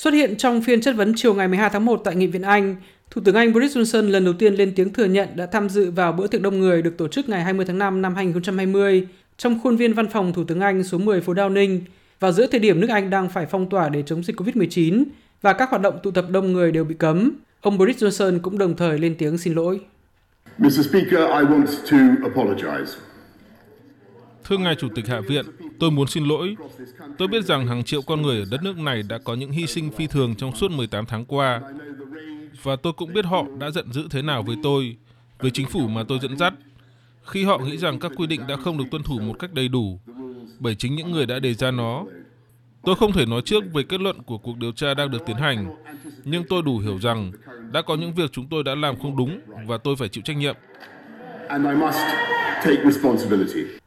Xuất hiện trong phiên chất vấn chiều ngày 12 tháng 1 tại Nghị viện Anh, Thủ tướng Anh Boris Johnson lần đầu tiên lên tiếng thừa nhận đã tham dự vào bữa tiệc đông người được tổ chức ngày 20 tháng 5 năm 2020 trong khuôn viên văn phòng Thủ tướng Anh số 10 phố Downing vào giữa thời điểm nước Anh đang phải phong tỏa để chống dịch COVID-19 và các hoạt động tụ tập đông người đều bị cấm. Ông Boris Johnson cũng đồng thời lên tiếng xin lỗi. Mr. Speaker, I want to apologize. Thưa ngài Chủ tịch Hạ viện, tôi muốn xin lỗi. Tôi biết rằng hàng triệu con người ở đất nước này đã có những hy sinh phi thường trong suốt 18 tháng qua. Và tôi cũng biết họ đã giận dữ thế nào với tôi, với chính phủ mà tôi dẫn dắt, khi họ nghĩ rằng các quy định đã không được tuân thủ một cách đầy đủ, bởi chính những người đã đề ra nó. Tôi không thể nói trước về kết luận của cuộc điều tra đang được tiến hành, nhưng tôi đủ hiểu rằng đã có những việc chúng tôi đã làm không đúng và tôi phải chịu trách nhiệm. And I must take responsibility.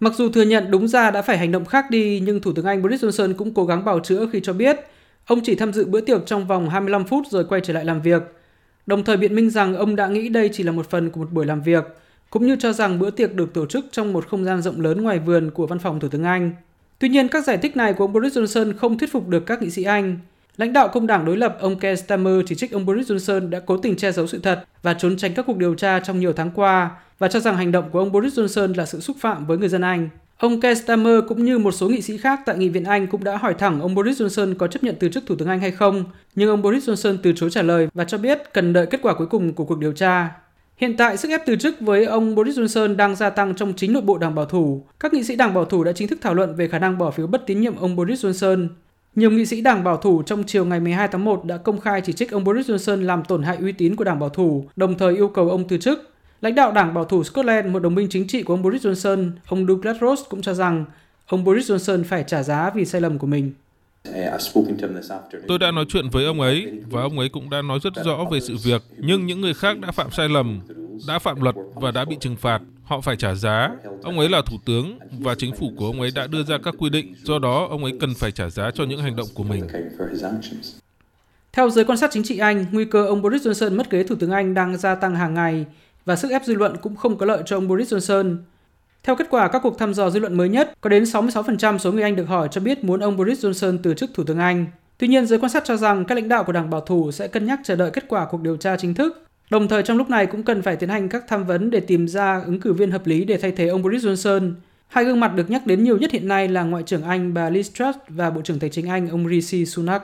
Mặc dù thừa nhận đúng ra đã phải hành động khác đi, nhưng Thủ tướng Anh Boris Johnson cũng cố gắng bào chữa khi cho biết ông chỉ tham dự bữa tiệc trong vòng 25 phút rồi quay trở lại làm việc. Đồng thời biện minh rằng ông đã nghĩ đây chỉ là một phần của một buổi làm việc, cũng như cho rằng bữa tiệc được tổ chức trong một không gian rộng lớn ngoài vườn của văn phòng Thủ tướng Anh. Tuy nhiên, các giải thích này của ông Boris Johnson không thuyết phục được các nghị sĩ Anh. Lãnh đạo công đảng đối lập ông Keir Starmer chỉ trích ông Boris Johnson đã cố tình che giấu sự thật và trốn tránh các cuộc điều tra trong nhiều tháng qua và cho rằng hành động của ông Boris Johnson là sự xúc phạm với người dân Anh. Ông Keir Starmer cũng như một số nghị sĩ khác tại Nghị viện Anh cũng đã hỏi thẳng ông Boris Johnson có chấp nhận từ chức Thủ tướng Anh hay không, nhưng ông Boris Johnson từ chối trả lời và cho biết cần đợi kết quả cuối cùng của cuộc điều tra. Hiện tại, sức ép từ chức với ông Boris Johnson đang gia tăng trong chính nội bộ đảng bảo thủ. Các nghị sĩ đảng bảo thủ đã chính thức thảo luận về khả năng bỏ phiếu bất tín nhiệm ông Boris Johnson. Nhiều nghị sĩ đảng bảo thủ trong chiều ngày 12 tháng 1 đã công khai chỉ trích ông Boris Johnson làm tổn hại uy tín của đảng bảo thủ, đồng thời yêu cầu ông từ chức. Lãnh đạo đảng bảo thủ Scotland, một đồng minh chính trị của ông Boris Johnson, ông Douglas Ross cũng cho rằng ông Boris Johnson phải trả giá vì sai lầm của mình. Tôi đã nói chuyện với ông ấy và ông ấy cũng đã nói rất rõ về sự việc, nhưng những người khác đã phạm sai lầm, đã phạm luật và đã bị trừng phạt. Họ phải trả giá. Ông ấy là thủ tướng và chính phủ của ông ấy đã đưa ra các quy định, do đó ông ấy cần phải trả giá cho những hành động của mình. Theo giới quan sát chính trị Anh, nguy cơ ông Boris Johnson mất ghế Thủ tướng Anh đang gia tăng hàng ngày và sức ép dư luận cũng không có lợi cho ông Boris Johnson. Theo kết quả các cuộc thăm dò dư luận mới nhất, có đến 66% số người Anh được hỏi cho biết muốn ông Boris Johnson từ chức Thủ tướng Anh. Tuy nhiên, giới quan sát cho rằng các lãnh đạo của Đảng Bảo thủ sẽ cân nhắc chờ đợi kết quả cuộc điều tra chính thức. Đồng thời trong lúc này cũng cần phải tiến hành các tham vấn để tìm ra ứng cử viên hợp lý để thay thế ông Boris Johnson. Hai gương mặt được nhắc đến nhiều nhất hiện nay là Ngoại trưởng Anh bà Liz Truss và Bộ trưởng Tài chính Anh ông Rishi Sunak.